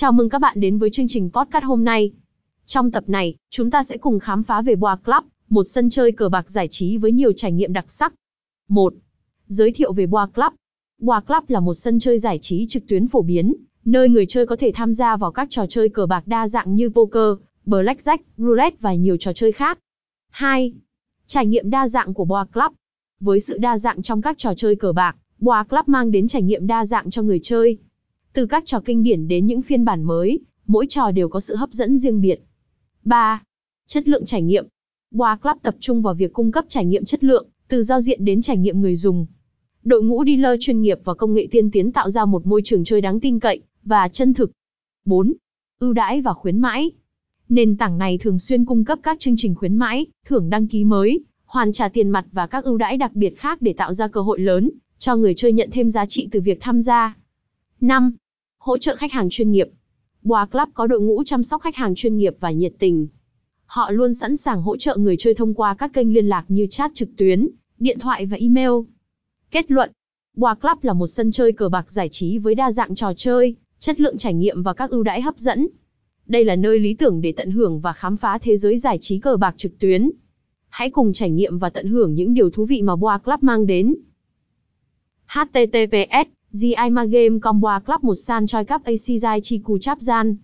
Chào mừng các bạn đến với chương trình podcast hôm nay. Trong tập này, chúng ta sẽ cùng khám phá về Boa Club, một sân chơi cờ bạc giải trí với nhiều trải nghiệm đặc sắc. 1. Giới thiệu về Boa Club. Boa Club là một sân chơi giải trí trực tuyến phổ biến, nơi người chơi có thể tham gia vào các trò chơi cờ bạc đa dạng như poker, blackjack, roulette và nhiều trò chơi khác. 2. Trải nghiệm đa dạng của Boa Club. Với sự đa dạng trong các trò chơi cờ bạc, Boa Club mang đến trải nghiệm đa dạng cho người chơi. Từ các trò kinh điển đến những phiên bản mới, mỗi trò đều có sự hấp dẫn riêng biệt. 3. Chất lượng trải nghiệm. Boa Club tập trung vào việc cung cấp trải nghiệm chất lượng, từ giao diện đến trải nghiệm người dùng. Đội ngũ dealer chuyên nghiệp và công nghệ tiên tiến tạo ra một môi trường chơi đáng tin cậy và chân thực. 4. Ưu đãi và khuyến mãi. Nền tảng này thường xuyên cung cấp các chương trình khuyến mãi, thưởng đăng ký mới, hoàn trả tiền mặt và các ưu đãi đặc biệt khác để tạo ra cơ hội lớn cho người chơi nhận thêm giá trị từ việc tham gia. 5. Hỗ trợ khách hàng chuyên nghiệp. Boa Club có đội ngũ chăm sóc khách hàng chuyên nghiệp và nhiệt tình. Họ luôn sẵn sàng hỗ trợ người chơi thông qua các kênh liên lạc như chat trực tuyến, điện thoại và email. Kết luận, Boa Club là một sân chơi cờ bạc giải trí với đa dạng trò chơi, chất lượng trải nghiệm và các ưu đãi hấp dẫn. Đây là nơi lý tưởng để tận hưởng và khám phá thế giới giải trí cờ bạc trực tuyến. Hãy cùng trải nghiệm và tận hưởng những điều thú vị mà Boa Club mang đến. https gi ma game comboa club một san choi cup ac jai chi cù chap gian.